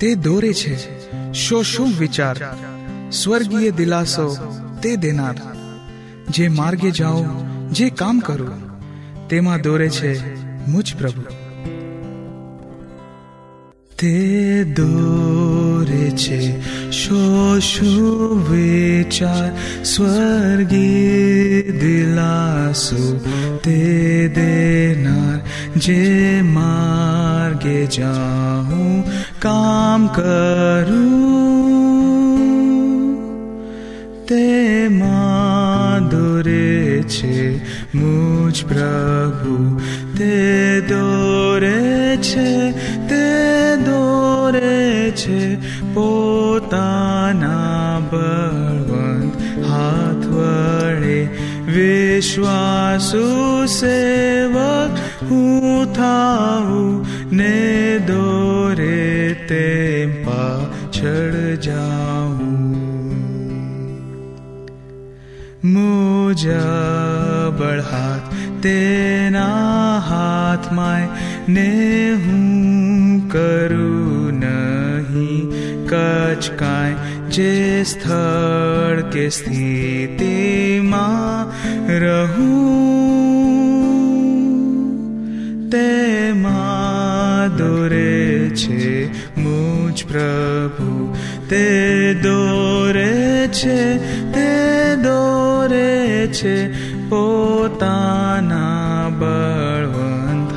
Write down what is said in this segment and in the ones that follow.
તે દોરે છે. શો શું વિચાર? સ્વર્ગીય દિલાસો તે દેનાર. જે માર્ગે જાઓ, જે કામ કરો, તેમાં દોરે છે મુજ પ્રભુ. તે દોરે છે. શો શું વિચાર? સ્વર્ગીય દિલાસો તે દેનાર. જે માર્ગે જાઉં કામ કરું તેમાં દોરે છે મુજ પ્રભુ તે દોરે છે તે દોરે છે પોતાના બળવંત હાથ વડે વિશ્વાસુ સેવક હું થાઉં ને પાછળ જાઉં મુજબળ હાથ તેના હાથમાં ને હું કરું નહીં કચ કાંઈ જે સ્થળ કે સ્થિતિમાં રહું તેમાં દોરે છે મુજ પ્રભુ, તે દોરે છે, તે દોરે છે, પોતાના બળવંત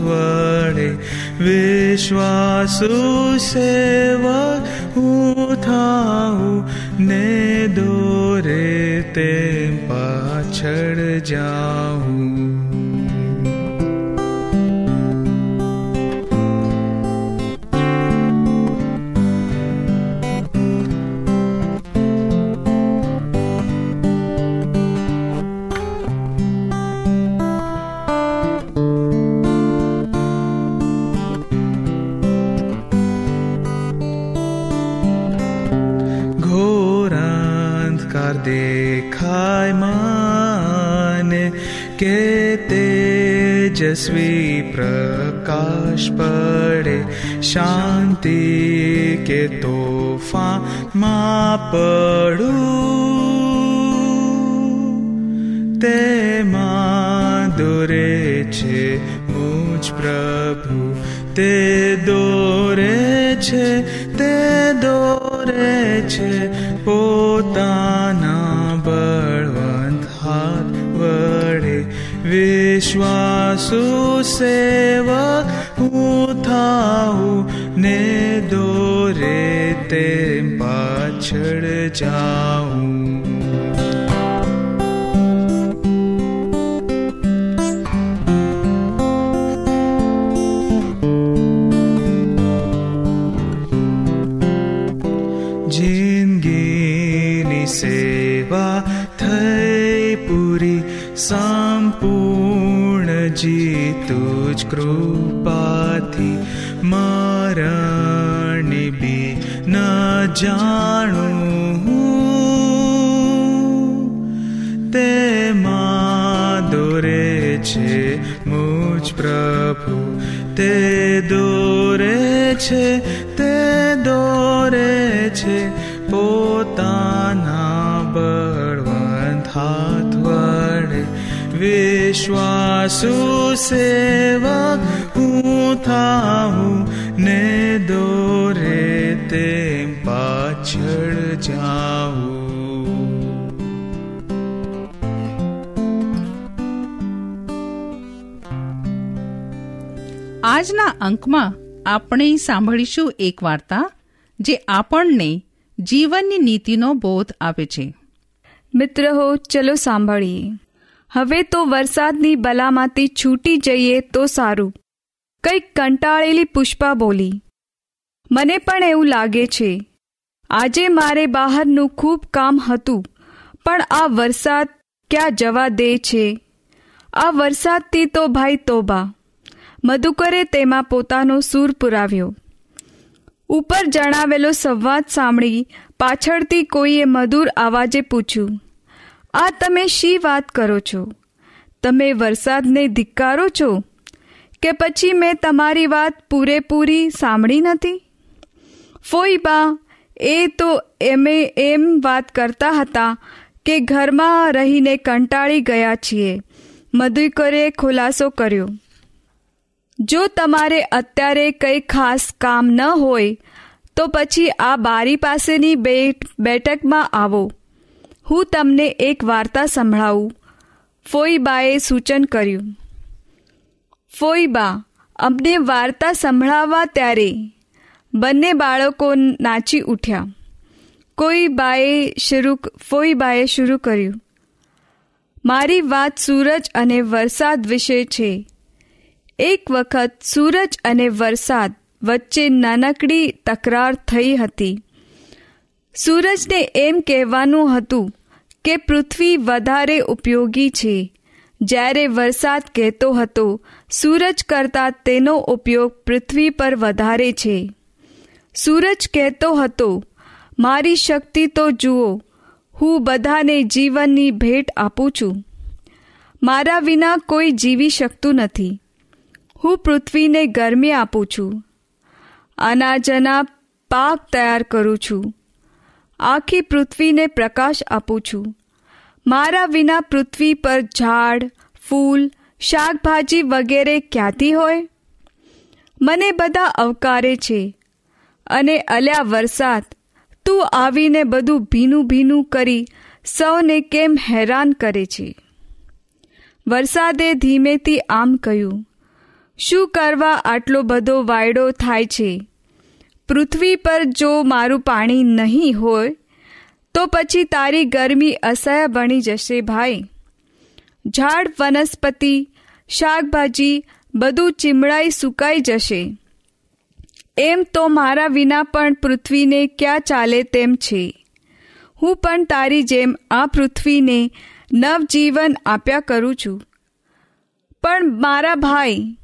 વડે વિશ્વાસુ સેવક હું થાઉં, ને દોરે તે પાછળ જાઉં. देखाय मान के तेजस्वी प्रकाश पड़े शांति के तोफा मा पड़ू। ते मा प्रभु ते सुव ने दोरे ते पाडा સેવક હું થાઉં ને દોરે તે પાછળ જાઉં આજના અંકમાં આપણે સાંભળીશું એક વાર્તા જે આપણને જીવનની નીતિનો બોધ આપે છે. મિત્ર હો ચલો સાંભળીએ. હવે તો વરસાદની બલામાંથી છૂટી જઈએ તો સારું. કંઈક કંટાળેલી પુષ્પા બોલી. મને પણ એવું લાગે છે. આજે મારે બહારનું ખૂબ કામ હતું, પણ આ વરસાદ ક્યાં જવા દે છે? આ વરસાદથી તો ભાઈ તોબા. મધુકરે તેમાં પોતાનો સૂર પુરાવ્યો. ઉપર જણાવેલો સંવાદ સાંભળી પાછળથી કોઈએ મધુર અવાજે પૂછ્યું આ તમે શી વાત કરો છો? તમે વરસાદને ધિક્કારો છો? કે પછી મેં તમારી વાત પૂરેપૂરી સાંભળી નથી? ફોઈબા એ તો એમે એમ વાત કરતા હતા કે ઘરમાં રહીને કંટાળી ગયા છીએ. મધુકરે ખુલાસો કર્યો. જો તમારે અત્યારે કંઈ ખાસ કામ ન હોય, તો પછી આ બારી પાસેની બેઠકમાં આવો. હું તમને એક વાર્તા સંભળાવું. ફોઈબાએ સૂચન કર્યું. ફોઈબા, અમને વાર્તા સંભળાવવા ત્યારે બંને બાળકો નાચી ઉઠ્યા. કોઈ બાએ શરૂ ફોઈબાએ શરૂ કર્યું. મારી વાત સૂરજ અને વરસાદ વિશે છે. એક વખત સૂરજ અને વરસાદ વચ્ચે નાનકડી તકરાર થઈ હતી. સૂરજને એમ કહેવાનું હતું કે પૃથ્વી વધારે ઉપયોગી છે. જ્યારે વરસાદ કહેતો હતો, સૂરજ કરતાં તેનો ઉપયોગ પૃથ્વી પર વધારે છે. સૂરજ કહેતો હતો, મારી શક્તિ તો જુઓ, હું બધાને જીવનની ભેટ આપું છું. મારા વિના કોઈ જીવી શકતું નથી. હું પૃથ્વીને ગરમી આપું છું. અનાજના પાક તૈયાર કરું છું. આખી પૃથ્વીને પ્રકાશ આપું છું. મારા વિના પૃથ્વી પર ઝાડ, ફૂલ, શાકભાજી વગેરે ક્યાંથી હોય? મને બધા અવકારે છે. અને અલ્યા વરસાદ, તું આવીને બધું ભીનું ભીનું કરી સૌને કેમ હેરાન કરે છે? વરસાદે ધીમેથી આમ કહ્યું, શું કરવા આટલો બધો વાયડો થાય છે? પૃથ્વી પર જો મારું પાણી નહીં હોય, તો પછી તારી ગરમી અસહ્ય બની જશે ભાઈ. ઝાડ, વનસ્પતિ, શાકભાજી બધું ચીમડાઈ સુકાઈ જશે. એમ તો મારા વિના પણ પૃથ્વીને ક્યાં ચાલે તેમ છે. હું પણ તારી જેમ આ પૃથ્વીને નવજીવન આપ્યા કરું છું. પણ મારા ભાઈ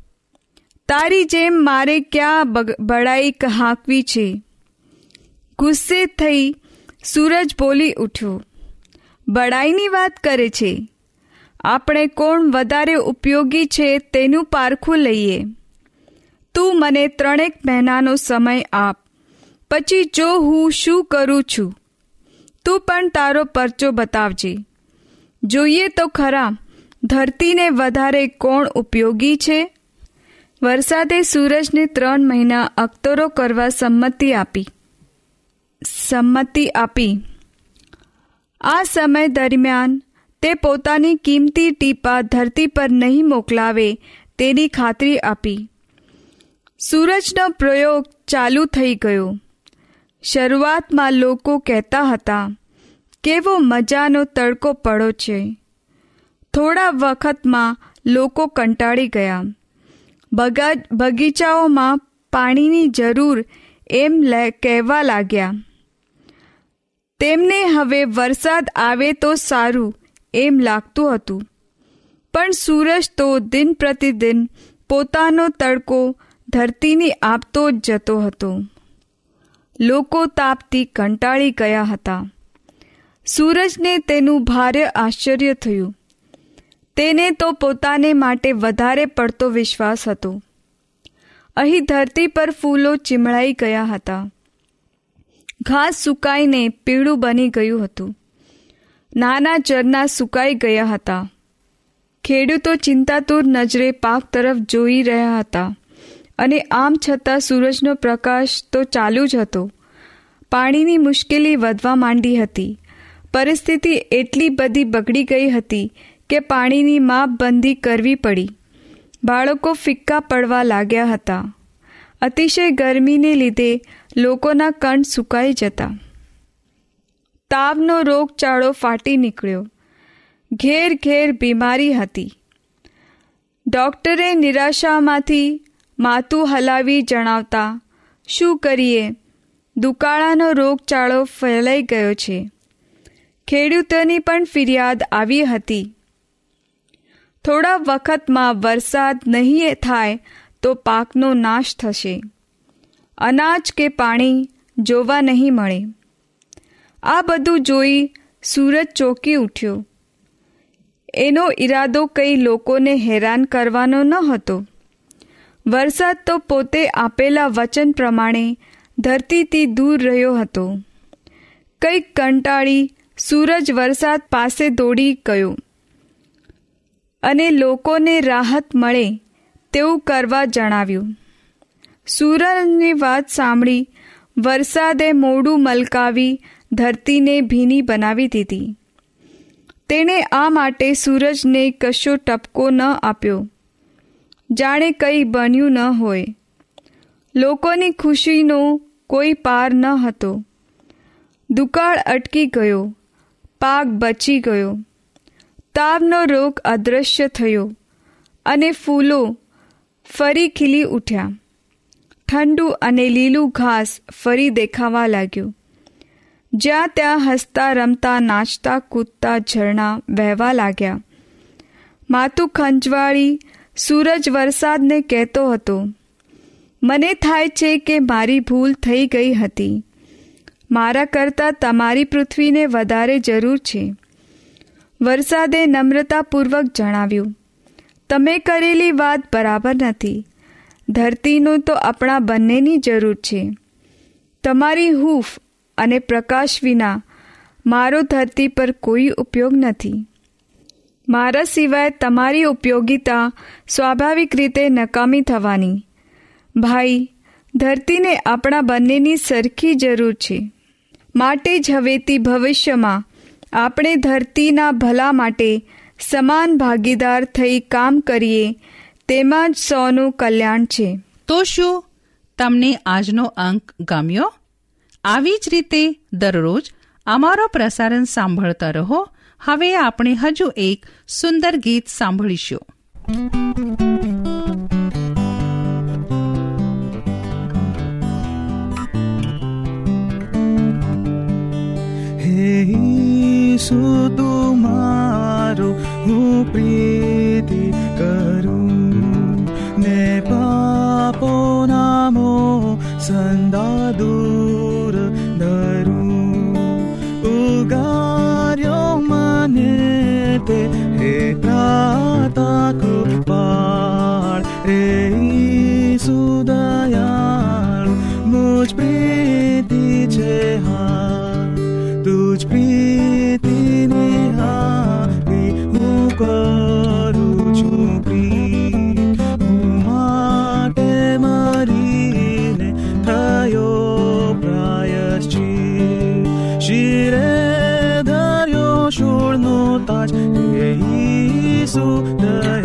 તારી જેમ મારે ક્યાં બળાઈ હાંકવી છે? ગુસ્સે થઈ સૂરજ બોલી ઉઠ્યો. બડાઈની વાત કરે છે. આપણે કોણ વધારે ઉપયોગી છે તેનું પારખું લઈએ. તું મને ત્રણેક મહિનાનો સમય આપ. પછી જો હું શું કરું છું? તું પણ તારો પરચો બતાવજે. જોઈએ તો ખરા, ધરતીને વધારે કોણ ઉપયોગી છે? વરસાદે સૂરજને ત્રણ મહિના અખતરો કરવા સંમતિ આપી. સંમતિ આપી. આ સમય દરમિયાન તે પોતાની કિંમતી ટીપા ધરતી પર નહીં મોકલાવે તેની ખાતરી આપી. સૂરજનો પ્રયોગ ચાલુ થઈ ગયો. શરૂઆતમાં લોકો કહેતા હતા કેવો મજાનો તડકો પડો છે. થોડા વખતમાં લોકો કંટાળી ગયા. બગા, બગીચાઓમાં પાણીની જરૂર એમ કહેવા લાગ્યા. તેમને હવે વરસાદ આવે તો સારું એમ લાગતું હતું. પણ સૂરજ તો દિન પ્રતિદિન પોતાનો તડકો ધરતીની આપતો જ જતો હતો. લોકો તાપથી કંટાળી ગયા હતા. સૂરજને તેનું ભારે આશ્ચર્ય થયું. તેને તો પોતાને માટે વધારે પડતો વિશ્વાસ હતો. અહીં ધરતી પર ફૂલો ચીમળાઈ ગયા હતા. ઘાસ સુકાઈને પીળું બની ગયું હતું. નાના ચરના સુકાઈ ગયા હતા. ખેડૂતો ચિંતાતુર નજરે પાક તરફ જોઈ રહ્યા હતા અને આમ છતાં સૂરજનો પ્રકાશ તો ચાલુ જ હતો. પાણીની મુશ્કેલી વધવા માંડી હતી. પરિસ્થિતિ એટલી બધી બગડી ગઈ હતી કે પાણીની માપબંધી કરવી પડી. બાળકો ફિક્કા પડવા લાગ્યા હતા. અતિશય ગરમીને લીધે લોકોના કંઠ સુકાઈ જતા. તાવનો રોગચાળો ફાટી નીકળ્યો. ઘેર ઘેર બીમારી હતી. ડૉક્ટરે નિરાશામાંથી માથું હલાવી જણાવતા, શું કરીએ? દુકાળાનો રોગચાળો ફેલાઈ ગયો છે. ખેડૂતોની પણ ફરિયાદ આવી હતી. થોડા વખતમાં વરસાદ નહીં થાય તો પાકનો નાશ થશે. અનાજ કે પાણી જોવા નહીં મળે. આ બધું જોઈ સૂરજ ચોકી ઉઠ્યો. એનો ઈરાદો કંઈ લોકોને હેરાન કરવાનો ન હતો. વરસાદ તો પોતે આપેલા વચન પ્રમાણે ધરતીથી દૂર રહ્યો હતો. કંઈક કંટાળી સૂરજ વરસાદ પાસે દોડી ગયો. અને લોકોને રાહત મળે તેવું કરવા જણાવ્યું. સૂરજની વાત સાંભળી વરસાદે મોડું મલકાવી ધરતીને ભીની બનાવી દીધી. તેણે આ માટે સૂરજને કશો ટપકો ન આપ્યો. જાણે કંઈ બન્યું ન હોય. લોકોની ખુશીનો કોઈ પાર ન હતો. દુકાળ અટકી ગયો. પાક બચી ગયો. તાવનો રોગ અદૃશ્ય થયો અને ફૂલો ફરી ખીલી ઉઠ્યા. ઠંડુ અને લીલું ઘાસ ફરી દેખાવા લાગ્યું. જ્યાં ત્યાં હસતા રમતા નાચતા કૂદતા ઝરણા વહેવા લાગ્યા. માથું ખંજવાળી સૂરજ વરસાદને કહેતો હતો, મને થાય છે કે મારી ભૂલ થઈ ગઈ હતી. મારા કરતાં તમારી પૃથ્વીને વધારે જરૂર છે. વરસાદે નમ્રતાપૂર્વક જણાવ્યું, તમે કરેલી વાત બરાબર નથી. ધરતીનું તો આપણા બંનેની જરૂર છે. તમારી હૂફ અને પ્રકાશ વિના મારો ધરતી પર કોઈ ઉપયોગ નથી. મારા સિવાય તમારી ઉપયોગિતા સ્વાભાવિક રીતે નકામી થવાની. ભાઈ, ધરતીને આપણા બંનેની સરખી જરૂર છે. માટે જ હવેથી ભવિષ્યમાં આપણે ધરતીના ભલા માટે સમાન ભાગીદાર થઈ કામ કરીએ, તેમાં જ સૌનું કલ્યાણ છે. તો શું તમને આજનો અંક ગમ્યો? આવી જ રીતે દરરોજ અમારો પ્રસારણ સાંભળતા રહો. હવે આપણે હજુ એક સુંદર ગીત સાંભળીશું. ઈસુ તુમારો હું પ્રીતિ કરું ને પાપો નામો સંદા દૂર ધરું ઉગાર્યો મને તે હે પ્રાતા ઈસુ દયાળુ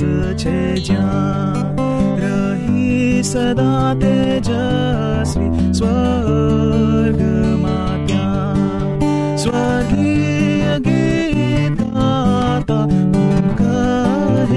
છે જ્યાં રહી સદા તેજસ્વી સ્વર્ગમાં ત્યાં સ્વર્ગીય ગીત ગાતા હું કાર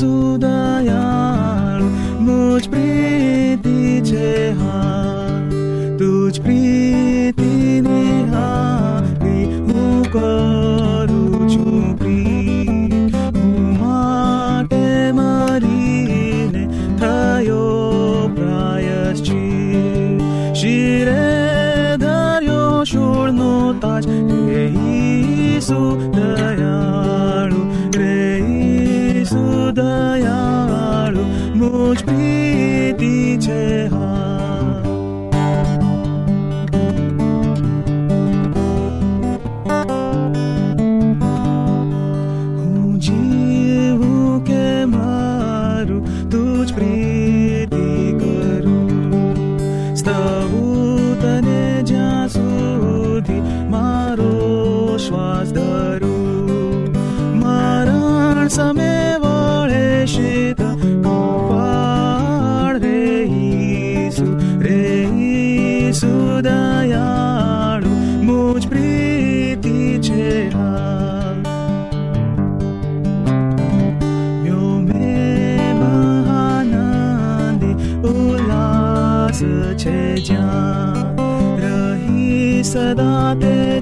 સુદયાળ પ્રીતિ છે હા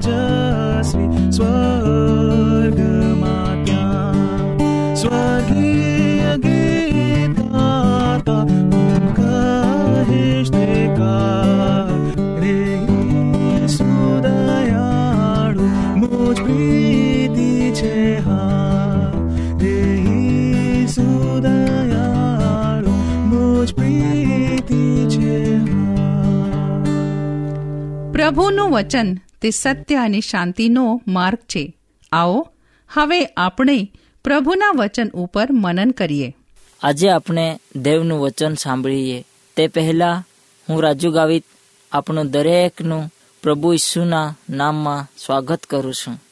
તેજસ્વી સ્વર્ગમાં ત્યાં સ્વર્ગીય ગીત હું કહીશ તે કા રે ઈસુ દયાળુ મુજ પ્રીતિ છે હા રે ઈસુ દયાળુ મુજ પ્રીતિ છે પ્રભુનું વચન તે સત્ય અને શાંતિનો માર્ગ છે. આવો, હવે આપણે પ્રભુના વચન ઉપર મનન કરીએ. આજે આપણે દેવનું વચન સાંભળીએ. તે પહેલા હું રાજુ ગાવિત આપણું દરેકનું પ્રભુ ઈસુના નામમાં સ્વાગત કરું છું.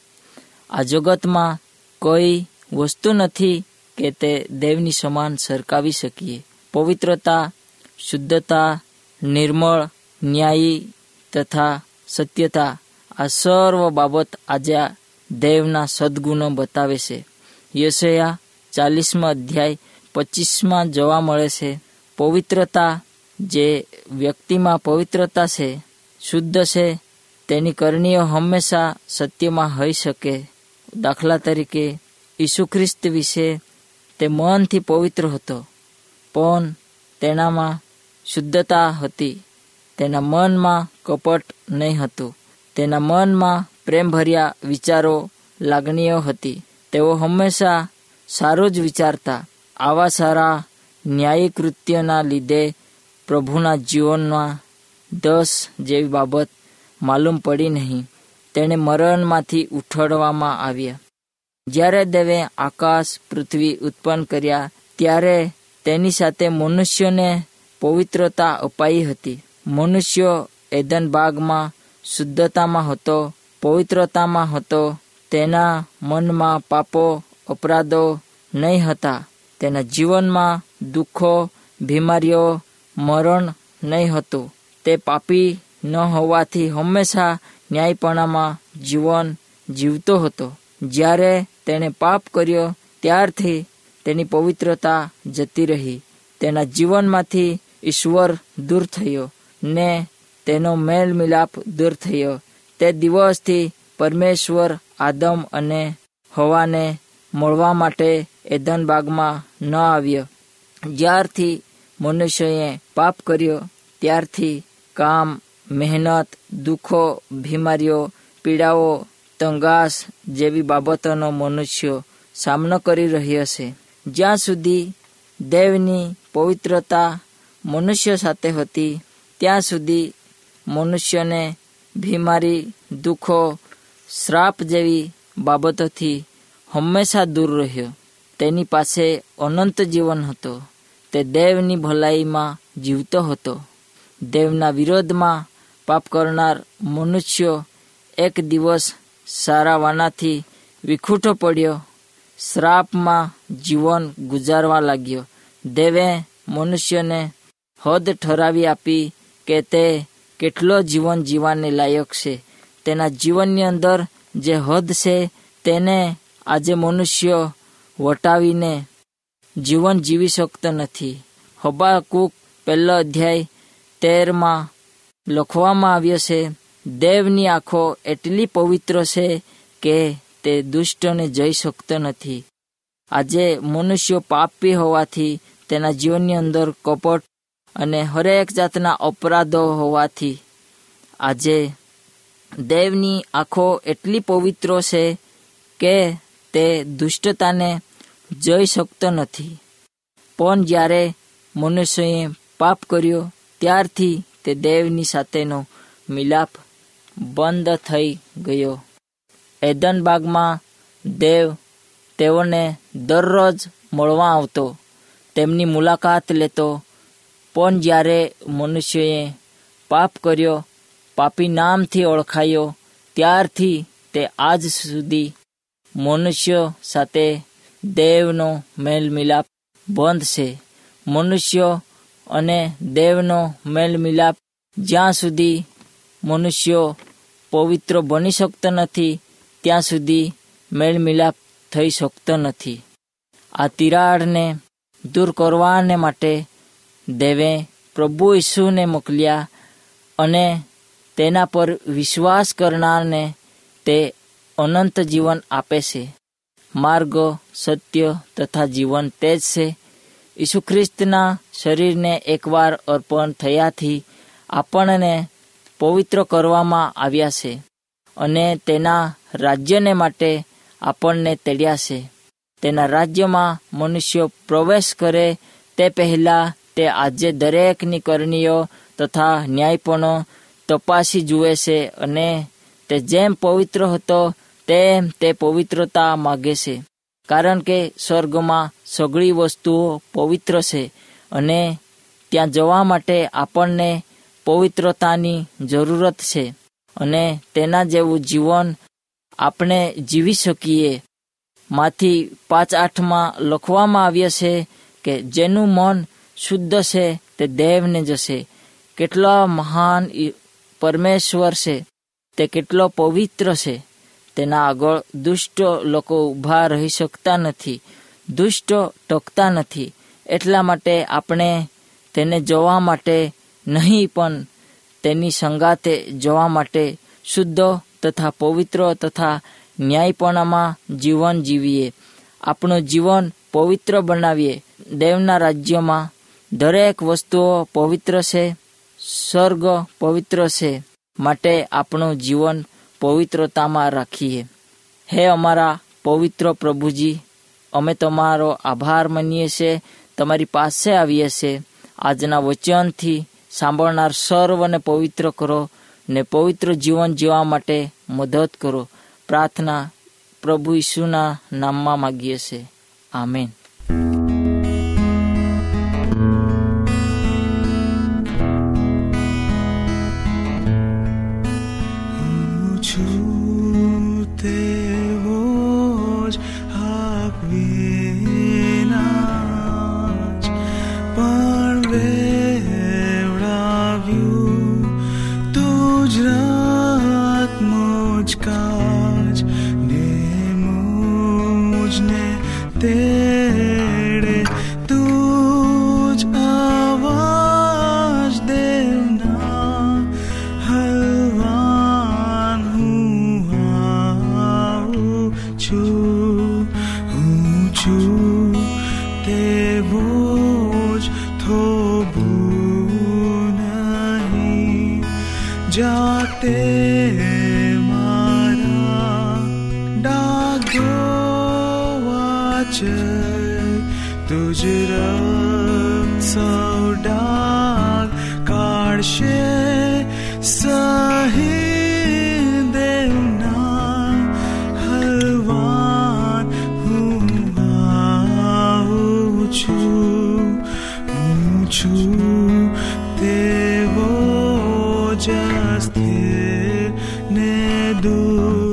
આ જગતમાં કોઈ વસ્તુ નથી કે તે દેવની સમાન સરકાવી શકીએ. પવિત્રતા, શુદ્ધતા, નિર્મળ, ન્યાયી તથા સત્યતા આ સર્વ બાબત આજે આ દેવના સદગુણો બતાવે છે. યશયા ચાલીસમાં અધ્યાય પચીસમાં જોવા મળે છે, પવિત્રતા જે વ્યક્તિમાં પવિત્રતા છે, શુદ્ધ છે, તેની કરણીઓ હંમેશા સત્યમાં હોઈ શકે. દાખલા તરીકે, ઈસુ ખ્રિસ્ત વિશે તે મનથી પવિત્ર હતો, પણ તેનામાં શુદ્ધતા હતી, તેના મનમાં કપટ નહીં હતું. તેના મનમાં પ્રેમભર્યા વિચારો લાગણીઓ હતી. તેઓ હંમેશા સારું જ વિચારતા, આવા સારા ન્યાયી કૃત્યના લીધે પ્રભુના જીવનમાં દસ જેવી બાબત માલુમ પડી નહીં. તેણે મરણમાંથી ઉઠાડવામાં આવ્યા. જ્યારે દેવે આકાશ, પૃથ્વી ઉત્પન્ન કર્યા, ત્યારે તેની સાથે મનુષ્યને પવિત્રતા અપાઈ હતી. મનુષ્ય એદન બાગમાં શુદ્ધતામાં હતો, પવિત્રતામાં હતો, તેના મનમાં પાપો, અપરાધો નહીં હતા, તેના જીવનમાં દુઃખો, બીમારીઓ, મરણ નહીં હતું. તે પાપી ન હોવાથી હંમેશા ન્યાયપણામાં જીવન જીવતો હતો. જ્યારે તેણે પાપ કર્યો, ત્યારથી તેની પવિત્રતા જતી રહી. તેના જીવનમાંથી ઈશ્વર દૂર થયો ને તેનો મેલ મિલાપ દૂર થયો. તે દિવસથી પરમેશ્વર આદમ અને હવાને મળવા માટે એદન બાગમાં ન આવ્યો. જ્યારથી મનુષ્યએ પાપ કર્યો, ત્યારથી કામ, મહેનત, દુઃખો, બીમારીઓ, પીડાઓ, તંગાસ જેવી બાબતોનો મનુષ્યો સામનો કરી રહ્યો છે. જ્યાં સુધી દેવની પવિત્રતા મનુષ્ય સાથે હતી, ત્યાં સુધી મનુષ્યને બીમારી દુઃખો, શ્રાપ જેવી બાબતોથી હંમેશા દૂર રહ્યો. તેની પાસે અનંત જીવન હતો. તે દેવની ભલાઈમાં જીવતો હતો. દેવના વિરોધમાં પાપ કરનાર મનુષ્યો એક દિવસ સારા વાનાથી વિખૂટો પડ્યો. શ્રાપમાં જીવન ગુજારવા લાગ્યો. દેવે મનુષ્યને હદ ઠરાવી આપી કે તે કેટલો જીવન જીવવાને લાયક છે. તેના જીવનની અંદર જે હદ છે, તેને આજે મનુષ્ય વટાવીને જીવન જીવી શકતો નથી. હબાકુક પહેલો અધ્યાય તેરમાં લખવામાં આવ્યો છે, દેવની આંખો એટલી પવિત્ર છે કે તે દુષ્ટને જઈ શકતો નથી. આજે મનુષ્યો પાપી હોવાથી તેના જીવનની અંદર કપટ અને હરેક જાતના અપરાધો હોવાથી આજે દેવની આંખો એટલી પવિત્ર છે કે તે દુષ્ટતાને જોઈ શકતો નથી. પણ જ્યારે મનુષ્યએ પાપ કર્યો, ત્યારથી તે દેવની સાથેનો મિલાપ બંધ થઈ ગયો. એદન બાગમાં દેવ તેઓને દરરોજ મળવા આવતો. તેમની મુલાકાત લેતો પણ જ્યારે મનુષ્યએ પાપ કર્યો, પાપી નામથી ઓળખાયો, ત્યારથી તે આજ સુધી મનુષ્ય સાથે દેવનો મેલ મિલાપ બંધ છે. મનુષ્ય અને દેવનો મેલ મિલાપ જ્યાં સુધી મનુષ્યો પવિત્ર બની શકતો નથી, ત્યાં સુધી મેળ મિલાપ થઈ શકતો નથી. આ તિરાડને દૂર કરવાને માટે દેવે પ્રભુ ઈસુને મોકલ્યા અને તેના પર વિશ્વાસ કરનારને તે અનંત જીવન આપે છે. માર્ગ, સત્ય તથા જીવન તે જ છે. ઈસુ ખ્રિસ્તના શરીરને એકવાર અર્પણ થયાથી આપણને પવિત્ર કરવામાં આવ્યા છે અને તેના રાજ્યને માટે આપણને તેડ્યા છે. તેના રાજ્યમાં મનુષ્યો પ્રવેશ કરે તે પહેલાં તે આજે દરેકની કરણીઓ તથા ન્યાયપણો તપાસી જુએ છે અને તે જેમ પવિત્ર હતો, તેમ તે પવિત્રતા માગે છે. કારણ કે સ્વર્ગમાં સગળી વસ્તુઓ પવિત્ર છે અને ત્યાં જવા માટે આપણને પવિત્રતાની જરૂરત છે અને તેના જેવું જીવન આપણે જીવી શકીએ. માંથી પાંચ આઠમાં લખવામાં આવ્યા છે કે, જેનું મન શુદ્ધ છે તે દેવને જશે. કેટલો મહાન પરમેશ્વર છે, તે કેટલો પવિત્ર છે. તેના આગળ દુષ્ટ લોકો ઊભા રહી શકતા નથી, દુષ્ટ ટકતા નથી. એટલા માટે આપણે તેને જોવા માટે નહીં, પણ તેની સંગાતે જોવા માટે શુદ્ધ તથા પવિત્ર તથા ન્યાયપણામાં જીવન જીવીએ. આપણું જીવન પવિત્ર બનાવીએ. દેવના રાજ્યમાં દરેક વસ્તુઓ પવિત્ર છે, સ્વર્ગ પવિત્ર છે, માટે આપણું જીવન પવિત્રતામાં રાખીએ. હે અમારા પવિત્ર પ્રભુજી, અમે તમારો આભાર માનીએ છીએ, તમારી પાસે આવીએ છીએ. આજના વચનથી સાંભળનાર સર્વને પવિત્ર કરો ને પવિત્ર જીવન જીવવા માટે મદદ કરો. પ્રાર્થના પ્રભુ ઈસુના નામમાં માગીએ છીએ. આમેન. તેવો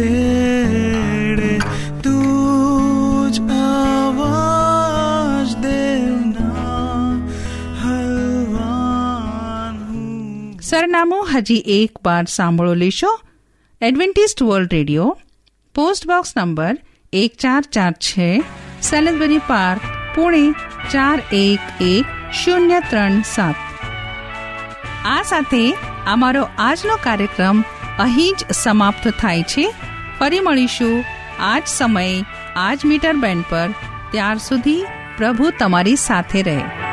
તેડે તુજ આવાજ દેવના હલવાન સરનામું હજી એક વાર સાંભળો લેશો. Adventist world radio, post box number એક ચાર ચાર છે સેલેસબરી પાર્ક, પુણે ચાર એક એક શૂન્ય ત્રણ સાત. આ સાથે અમારો આજનો કાર્યક્રમ અહીં જ સમાપ્ત થાય છે. ફરી મળીશું. આજ સમયે આજ મીટર બેન્ડ પર. ત્યાર સુધી પ્રભુ તમારી સાથે રહે.